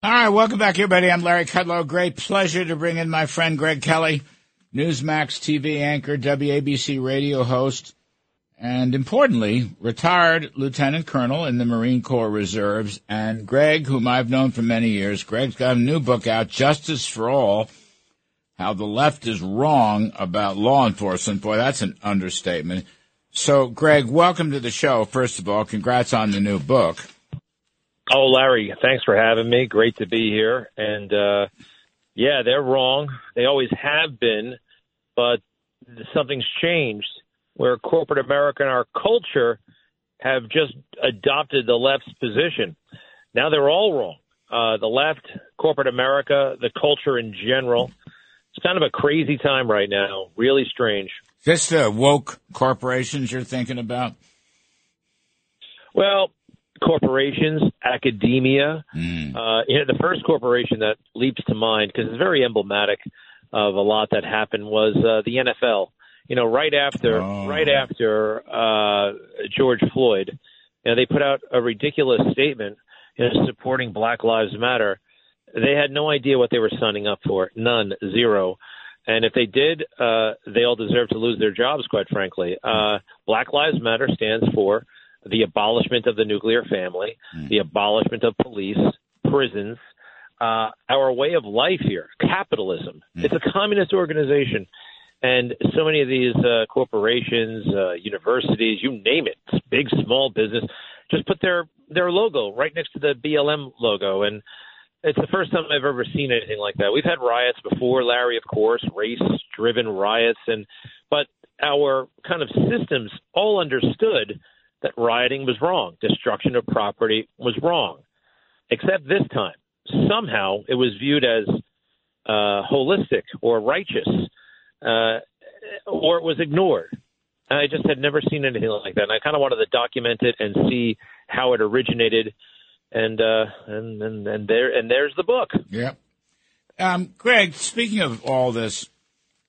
All right, welcome back, everybody. I'm Larry Kudlow. Great pleasure to bring in my friend Greg Kelly, Newsmax TV anchor, WABC radio host, and importantly, retired lieutenant colonel in the Marine Corps Reserves. And Greg, whom I've known for many years, Greg's got a new book out, Justice for All How the Left is Wrong About Law Enforcement. Boy, that's an understatement. So, Greg, welcome to the show. First of all, congrats on the new book. Oh, Larry, thanks for having me. Great to be here. And uh, yeah, they're wrong. They always have been, but something's changed where corporate America and our culture have just adopted the left's position. Now they're all wrong. Uh, the left, corporate America, the culture in general. It's kind of a crazy time right now. Really strange. Just the woke corporations you're thinking about? Well, corporations, academia. Mm. Uh, you know, the first corporation that leaps to mind because it's very emblematic of a lot that happened was uh, the NFL. You know, right after oh. right after uh, George Floyd, you know, they put out a ridiculous statement you know, supporting Black Lives Matter. They had no idea what they were signing up for. None, zero. And if they did, uh, they all deserve to lose their jobs, quite frankly. Uh, Black Lives Matter stands for the abolishment of the nuclear family, mm. the abolishment of police, prisons, uh, our way of life here, capitalism. Mm. It's a communist organization. And so many of these uh, corporations, uh, universities, you name it, big, small business, just put their, their logo right next to the BLM logo. And it's the first time I've ever seen anything like that. We've had riots before, Larry, of course, race driven riots. And, but our kind of systems all understood that rioting was wrong, destruction of property was wrong. Except this time, somehow it was viewed as uh, holistic or righteous, uh, or it was ignored. And I just had never seen anything like that, and I kind of wanted to document it and see how it originated. And uh, and and and there and there's the book. Yeah. Um, Greg, speaking of all this,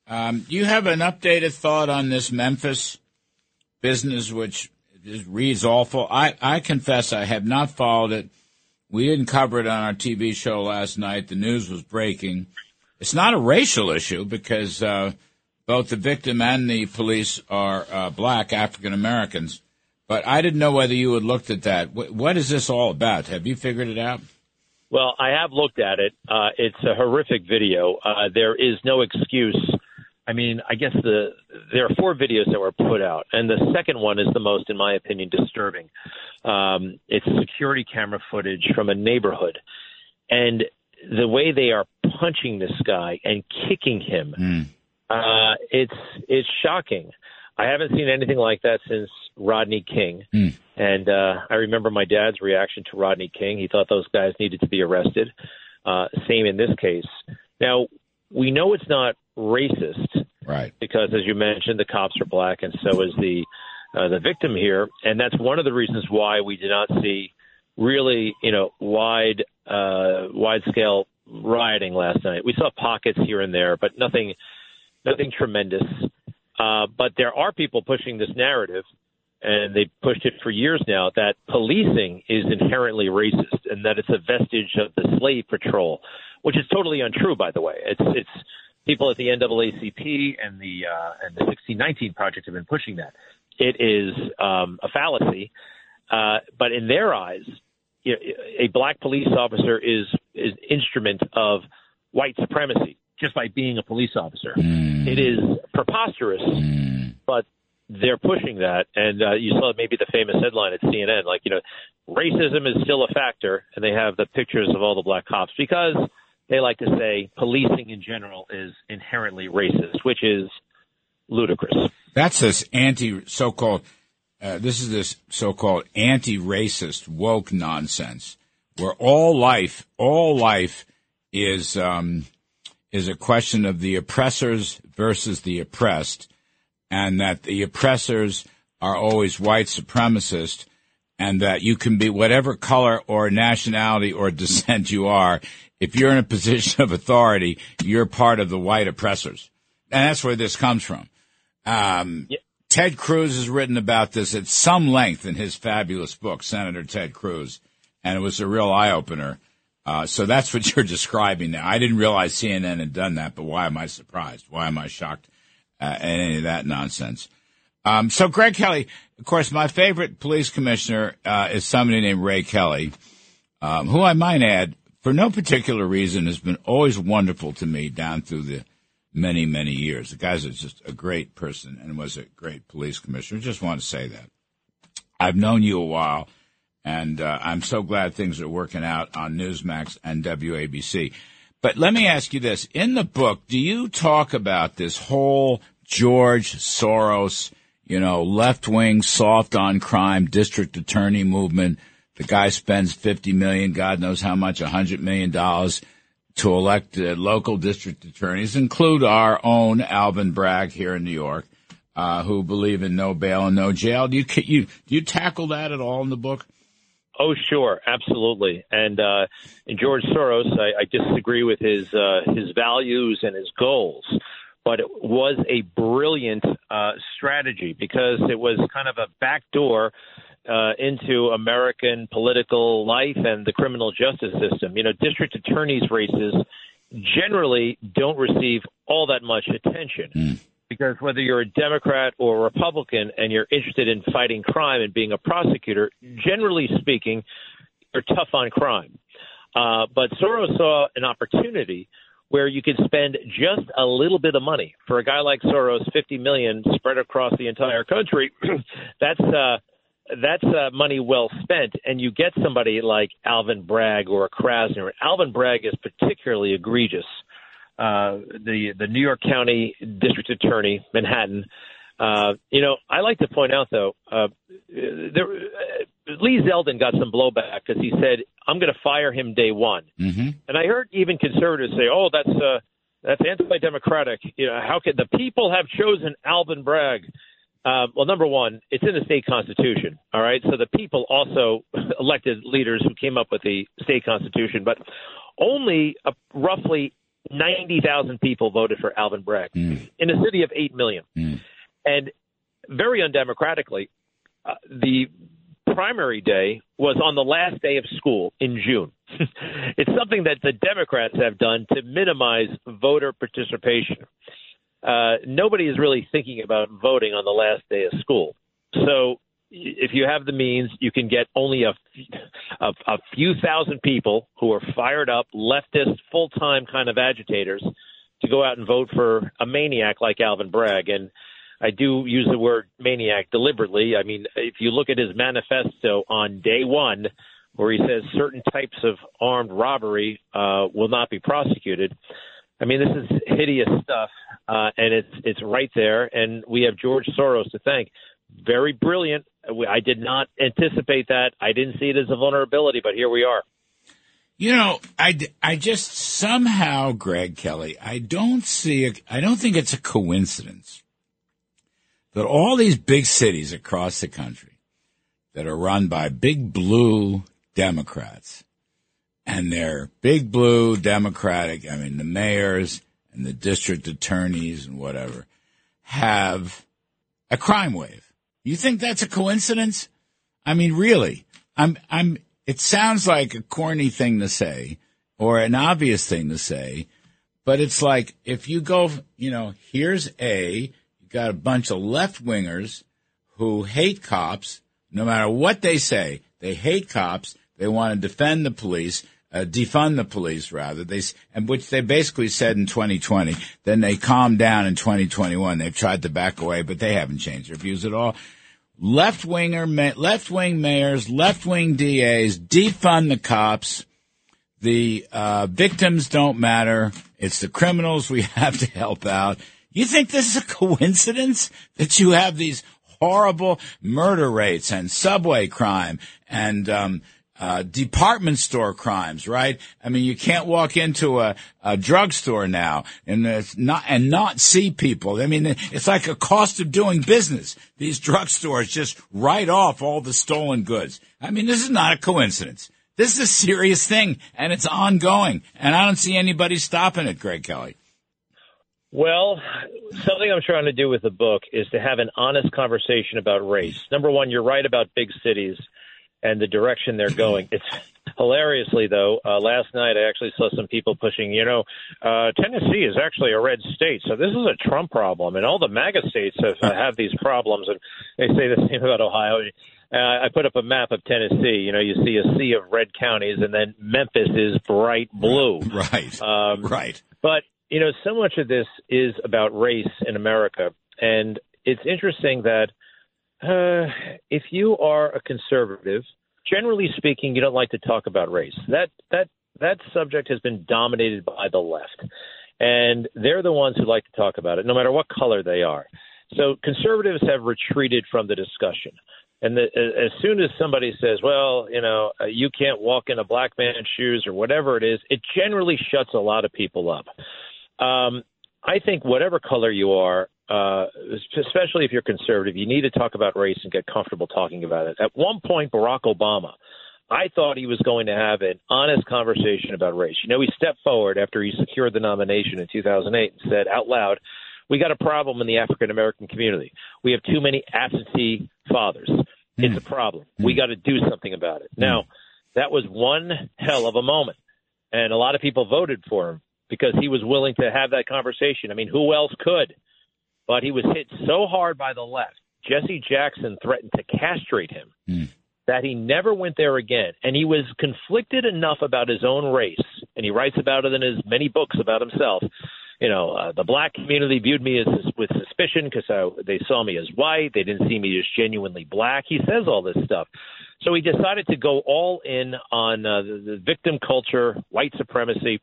um, do you have an updated thought on this Memphis business, which it reads awful. I, I confess I have not followed it. We didn't cover it on our TV show last night. The news was breaking. It's not a racial issue because uh, both the victim and the police are uh, black African Americans. But I didn't know whether you had looked at that. What, what is this all about? Have you figured it out? Well, I have looked at it. Uh, it's a horrific video. Uh, there is no excuse I mean, I guess the there are four videos that were put out, and the second one is the most, in my opinion, disturbing. Um, it's security camera footage from a neighborhood, and the way they are punching this guy and kicking him, mm. uh, it's it's shocking. I haven't seen anything like that since Rodney King, mm. and uh, I remember my dad's reaction to Rodney King. He thought those guys needed to be arrested. Uh, same in this case. Now we know it's not racist, right? Because as you mentioned, the cops are black, and so is the uh, the victim here, and that's one of the reasons why we did not see really, you know, wide uh, wide scale rioting last night. We saw pockets here and there, but nothing nothing tremendous. Uh, but there are people pushing this narrative, and they pushed it for years now that policing is inherently racist and that it's a vestige of the slave patrol, which is totally untrue, by the way. It's it's people at the NAACP and the uh, and the 1619 project have been pushing that. It is um, a fallacy, uh, but in their eyes, you know, a black police officer is is instrument of white supremacy just by being a police officer. Mm. It is preposterous, mm. but they're pushing that. And uh, you saw maybe the famous headline at CNN, like you know, racism is still a factor, and they have the pictures of all the black cops because they like to say policing in general is inherently racist, which is ludicrous. That's this anti so-called. Uh, this is this so-called anti-racist woke nonsense, where all life, all life is um, is a question of the oppressors versus the oppressed, and that the oppressors are always white supremacists, and that you can be whatever color or nationality or descent you are if you're in a position of authority, you're part of the white oppressors. And that's where this comes from. Um, yeah. Ted Cruz has written about this at some length in his fabulous book, Senator Ted Cruz, and it was a real eye opener. Uh, so that's what you're describing now. I didn't realize CNN had done that, but why am I surprised? Why am I shocked uh, at any of that nonsense? Um, so Greg Kelly, of course, my favorite police commissioner uh, is somebody named Ray Kelly, um, who I might add, for no particular reason, has been always wonderful to me down through the many, many years. The guy's just a great person and was a great police commissioner. Just want to say that. I've known you a while, and uh, I'm so glad things are working out on Newsmax and WABC. But let me ask you this. In the book, do you talk about this whole George Soros, you know, left wing, soft on crime district attorney movement? The guy spends 50 million, God knows how much, 100 million dollars to elect uh, local district attorneys, include our own Alvin Bragg here in New York, uh, who believe in no bail and no jail. Do you, you, do you tackle that at all in the book? Oh, sure, absolutely. And uh, George Soros, I, I disagree with his uh, his values and his goals, but it was a brilliant uh, strategy because it was kind of a backdoor uh, into American political life and the criminal justice system. You know, district attorneys' races generally don't receive all that much attention. Mm. Because whether you're a Democrat or a Republican and you're interested in fighting crime and being a prosecutor, generally speaking, you're tough on crime. Uh, but Soros saw an opportunity where you could spend just a little bit of money for a guy like Soros, 50 million spread across the entire country. that's uh, that's uh, money well spent, and you get somebody like Alvin Bragg or a Krasner. Alvin Bragg is particularly egregious. Uh, the the New York County District Attorney, Manhattan. Uh, you know, I like to point out though, uh, there, uh, Lee Zeldin got some blowback because he said, "I'm going to fire him day one," mm-hmm. and I heard even conservatives say, "Oh, that's uh, that's anti-democratic." You know, how could the people have chosen Alvin Bragg? Uh, well, number one, it's in the state constitution. All right, so the people also elected leaders who came up with the state constitution, but only uh, roughly ninety thousand people voted for Alvin Bragg mm. in a city of eight million, mm. and very undemocratically, uh, the primary day was on the last day of school in June. it's something that the Democrats have done to minimize voter participation uh, nobody is really thinking about voting on the last day of school. So if you have the means, you can get only a, a, a few thousand people who are fired up, leftist, full time kind of agitators to go out and vote for a maniac like Alvin Bragg. And I do use the word maniac deliberately. I mean, if you look at his manifesto on day one, where he says certain types of armed robbery uh, will not be prosecuted, I mean, this is hideous stuff, uh, and it's it's right there. And we have George Soros to thank. Very brilliant. I did not anticipate that. I didn't see it as a vulnerability, but here we are. You know, I, I just somehow, Greg Kelly, I don't see, I don't think it's a coincidence that all these big cities across the country that are run by big blue Democrats and they're big blue Democratic. I mean, the mayors and the district attorneys and whatever have a crime wave. You think that's a coincidence? I mean, really, I'm, I'm, it sounds like a corny thing to say or an obvious thing to say, but it's like if you go, you know, here's A, you got a bunch of left wingers who hate cops, no matter what they say. They hate cops. They want to defend the police uh, defund the police rather. They, and which they basically said in 2020. Then they calmed down in 2021. They've tried to back away, but they haven't changed their views at all. Left winger, left wing mayors, left wing DAs, defund the cops. The uh, victims don't matter. It's the criminals we have to help out. You think this is a coincidence that you have these horrible murder rates and subway crime and um, uh, department store crimes, right? I mean, you can't walk into a, a drugstore now and not and not see people. I mean, it's like a cost of doing business. These drugstores just write off all the stolen goods. I mean, this is not a coincidence. This is a serious thing, and it's ongoing. And I don't see anybody stopping it, Greg Kelly. Well, something I'm trying to do with the book is to have an honest conversation about race. Number one, you're right about big cities and the direction they're going. It's Hilariously, though, uh, last night I actually saw some people pushing. You know, uh, Tennessee is actually a red state, so this is a Trump problem, and all the MAGA states have uh, have these problems. And they say the same about Ohio. Uh, I put up a map of Tennessee. You know, you see a sea of red counties, and then Memphis is bright blue. Right. Um, right. But you know, so much of this is about race in America, and it's interesting that uh, if you are a conservative, generally speaking, you don't like to talk about race. That that that subject has been dominated by the left, and they're the ones who like to talk about it, no matter what color they are. So conservatives have retreated from the discussion. And the, as soon as somebody says, "Well, you know, uh, you can't walk in a black man's shoes" or whatever it is, it generally shuts a lot of people up. Um, I think whatever color you are, uh, especially if you're conservative, you need to talk about race and get comfortable talking about it. At one point, Barack Obama, I thought he was going to have an honest conversation about race. You know, he stepped forward after he secured the nomination in 2008 and said out loud, "We got a problem in the African American community. We have too many absentee fathers. Hmm. It's a problem. Hmm. We got to do something about it." Hmm. Now, that was one hell of a moment, and a lot of people voted for him because he was willing to have that conversation. I mean, who else could? But he was hit so hard by the left. Jesse Jackson threatened to castrate him mm. that he never went there again. And he was conflicted enough about his own race, and he writes about it in his many books about himself. You know, uh, the black community viewed me as with suspicion because they saw me as white. They didn't see me as genuinely black. He says all this stuff. So he decided to go all in on uh, the, the victim culture, white supremacy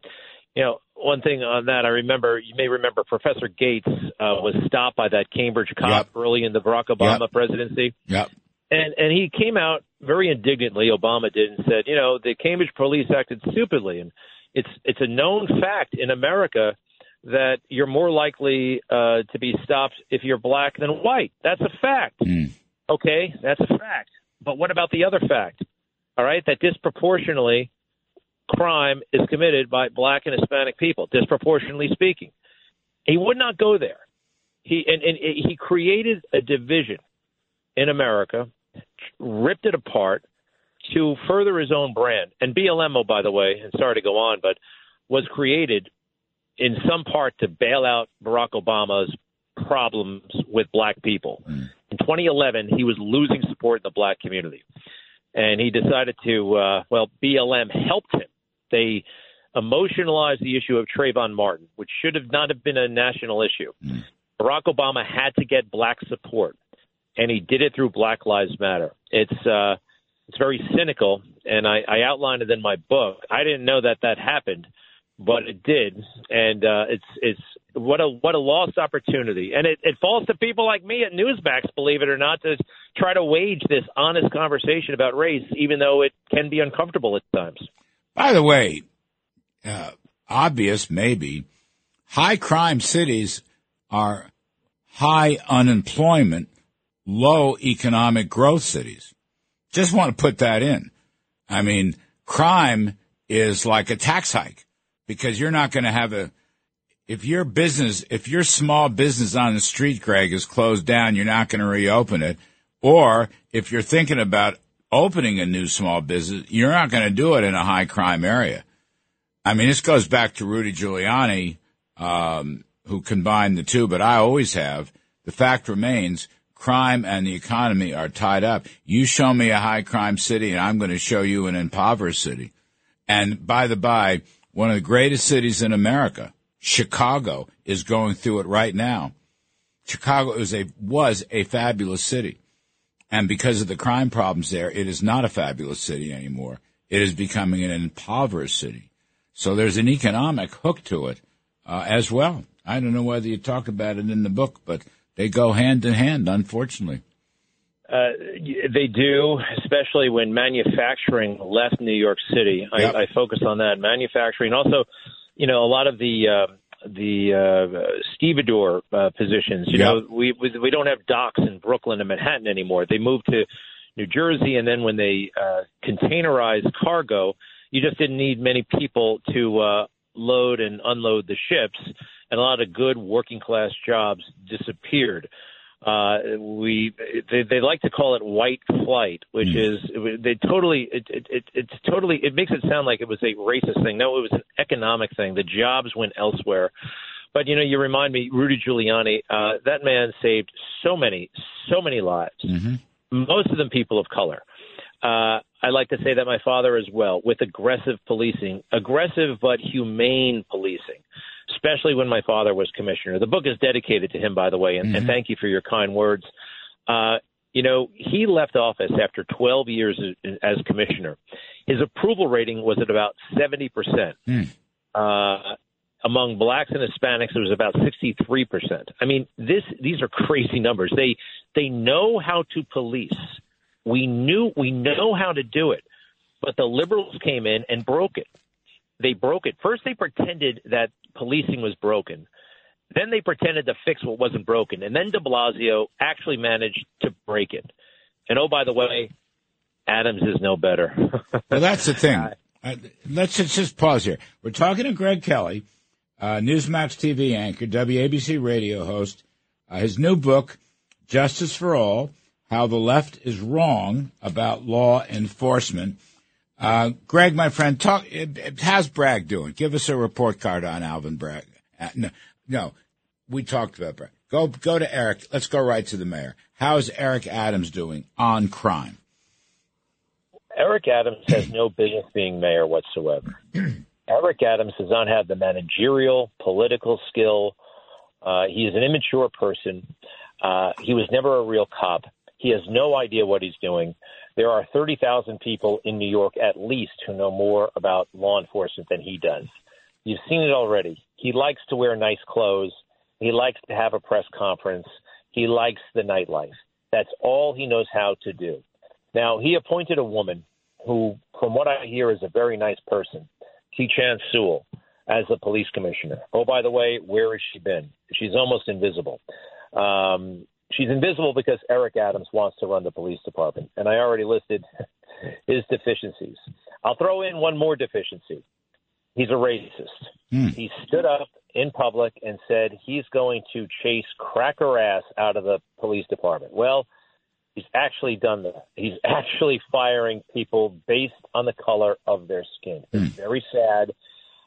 you know, one thing on that, I remember, you may remember Professor Gates uh, was stopped by that Cambridge cop yep. early in the Barack Obama yep. presidency. Yep. And and he came out very indignantly. Obama did and said, you know, the Cambridge police acted stupidly, and it's it's a known fact in America that you're more likely uh, to be stopped if you're black than white. That's a fact. Mm. Okay, that's a fact. But what about the other fact? All right, that disproportionately crime is committed by black and Hispanic people, disproportionately speaking. He would not go there. He and, and he created a division in America, ripped it apart to further his own brand. And BLM, oh, by the way, and sorry to go on, but was created in some part to bail out Barack Obama's problems with black people. Mm. In 2011, he was losing support in the black community. And he decided to, uh, well, BLM helped him they emotionalized the issue of Trayvon Martin, which should have not have been a national issue. Mm. Barack Obama had to get black support, and he did it through Black Lives Matter. It's uh, it's very cynical, and I, I outlined it in my book. I didn't know that that happened, but it did, and uh, it's it's what a what a lost opportunity, and it, it falls to people like me at Newsmax, believe it or not, to try to wage this honest conversation about race, even though it can be uncomfortable at times. By the way, uh, obvious maybe, high crime cities are high unemployment, low economic growth cities. Just want to put that in. I mean, crime is like a tax hike because you're not going to have a, if your business, if your small business on the street, Greg, is closed down, you're not going to reopen it. Or if you're thinking about opening a new small business, you're not going to do it in a high crime area. I mean, this goes back to Rudy Giuliani, um, who combined the two, but I always have. The fact remains crime and the economy are tied up. You show me a high crime city and I'm going to show you an impoverished city. And by the by, one of the greatest cities in America, Chicago, is going through it right now. Chicago is a, was a fabulous city. And because of the crime problems there, it is not a fabulous city anymore. It is becoming an impoverished city. So there's an economic hook to it uh, as well. I don't know whether you talk about it in the book, but they go hand in hand, unfortunately. Uh, they do, especially when manufacturing left New York City. I, yep. I focus on that manufacturing. Also, you know, a lot of the uh, the uh, stevedore uh, positions. You yep. know, we, we we don't have docks in Brooklyn and Manhattan anymore. They moved to New Jersey, and then when they uh, containerized cargo, you just didn't need many people to uh, load and unload the ships, and a lot of good working class jobs disappeared. Uh, we they, they like to call it white flight, which mm. is they totally it, it, it it's totally it makes it sound like it was a racist thing. No, it was an economic thing. The jobs went elsewhere. But you know, you remind me, Rudy Giuliani. Uh, that man saved so many, so many lives. Mm-hmm. Most of them people of color. Uh, I like to say that my father as well, with aggressive policing, aggressive but humane policing especially when my father was commissioner. The book is dedicated to him, by the way, and, mm-hmm. and thank you for your kind words. Uh, you know, he left office after 12 years as, commissioner. His approval rating was at about 70%. Mm. Uh, among blacks and Hispanics, it was about 63%. I mean, this these are crazy numbers. They they know how to police. We knew we know how to do it, but the liberals came in and broke it they broke it. First, they pretended that policing was broken. Then they pretended to fix what wasn't broken. And then de Blasio actually managed to break it. And oh, by the way, Adams is no better. well, that's the thing. Uh, let's just pause here. We're talking to Greg Kelly, uh, Newsmax TV anchor, WABC radio host. Uh, his new book, Justice for All How the Left is Wrong About Law Enforcement. Uh, Greg, my friend, talk. How's Bragg doing? Give us a report card on Alvin Bragg. Uh, no, no, we talked about Bragg. Go, go to Eric. Let's go right to the mayor. How's Eric Adams doing on crime? Eric Adams has no business being mayor whatsoever. Eric Adams does not have the managerial, political skill. Uh, he is an immature person. Uh, he was never a real cop. He has no idea what he's doing. There are 30,000 people in New York at least who know more about law enforcement than he does. You've seen it already. He likes to wear nice clothes. He likes to have a press conference. He likes the nightlife. That's all he knows how to do. Now, he appointed a woman who, from what I hear, is a very nice person, Keechant Sewell, as the police commissioner. Oh, by the way, where has she been? She's almost invisible. Um, she's invisible because Eric Adams wants to run the police department, and I already listed his deficiencies. I'll throw in one more deficiency. He's a racist. Mm. He stood up in public and said he's going to chase cracker ass out of the police department. Well, he's actually done that. He's actually firing people based on the color of their skin. It's mm. very sad.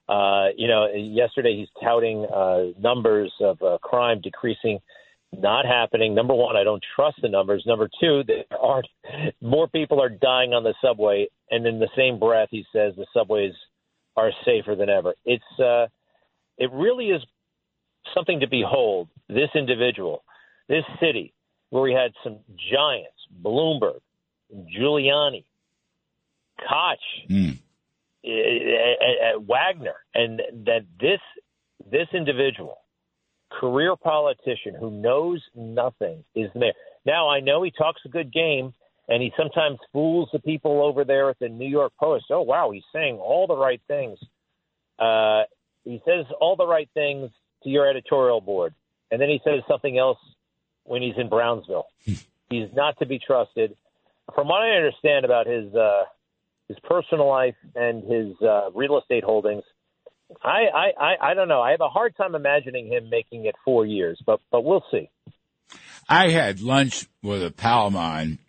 Uh, you know, yesterday he's touting uh, numbers of uh, crime decreasing not happening. Number one, I don't trust the numbers. Number two, there aren't more people are dying on the subway, and in the same breath, he says the subways are safer than ever. It's uh, it really is something to behold. This individual, this city, where we had some giants, Bloomberg, Giuliani, Koch, mm. Wagner, and that this this individual career politician who knows nothing is the mayor. Now, I know he talks a good game, and he sometimes fools the people over there at the New York Post. Oh, wow, he's saying all the right things. Uh, he says all the right things to your editorial board, and then he says something else when he's in Brownsville. he's not to be trusted. From what I understand about his uh, his personal life and his uh, real estate holdings – I, I, I don't know. I have a hard time imagining him making it four years, but but we'll see. I had lunch with a pal of mine,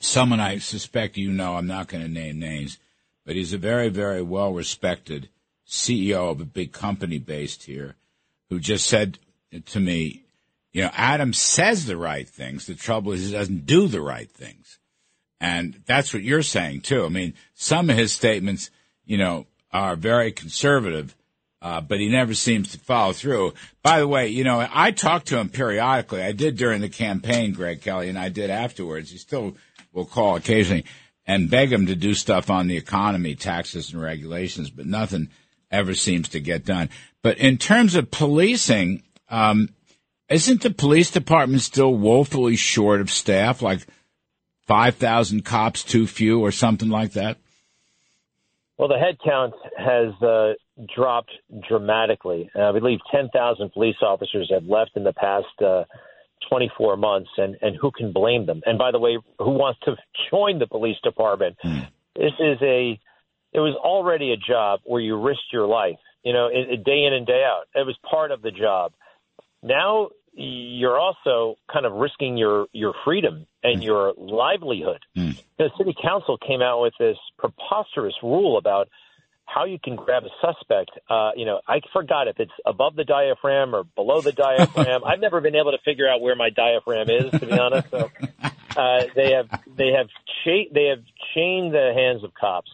someone I suspect you know. I'm not going to name names, but he's a very, very well respected CEO of a big company based here, who just said to me, you know, Adam says the right things. The trouble is he doesn't do the right things. And that's what you're saying too. I mean, some of his statements, you know, are very conservative, uh, but he never seems to follow through. By the way, you know, I talk to him periodically. I did during the campaign, Greg Kelly, and I did afterwards. He still will call occasionally and beg him to do stuff on the economy, taxes and regulations, but nothing ever seems to get done. But in terms of policing, um, isn't the police department still woefully short of staff, like 5,000 cops too few or something like that? Well, the head count has uh, dropped dramatically. Uh, I believe 10,000 police officers have left in the past uh, 24 months, and, and who can blame them? And by the way, who wants to join the police department? Mm. This is a, it was already a job where you risked your life, you know, it, it day in and day out. It was part of the job. Now you're also kind of risking your your freedom and your livelihood. Mm. The city council came out with this preposterous rule about how you can grab a suspect. Uh, you know, I forgot if it's above the diaphragm or below the diaphragm. I've never been able to figure out where my diaphragm is, to be honest. So uh, they have they have cha- they have chained the hands of cops,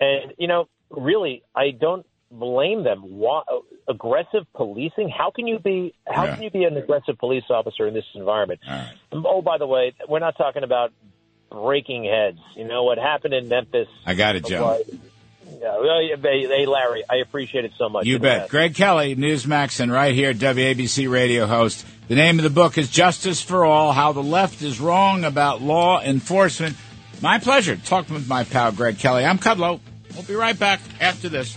and you know, really, I don't blame them. Why, aggressive policing? How can you be? How Yeah. can you be an aggressive police officer in this environment? Right. Oh, by the way, we're not talking about breaking heads. You know what happened in Memphis? I got it, Joe. Yeah, hey, hey, Larry, I appreciate it so much. You bet. Greg Kelly, Newsmax, and right here, WABC radio host. The name of the book is Justice for All How the Left is Wrong About Law Enforcement. My pleasure talking with my pal, Greg Kelly. I'm Kudlow. We'll be right back after this.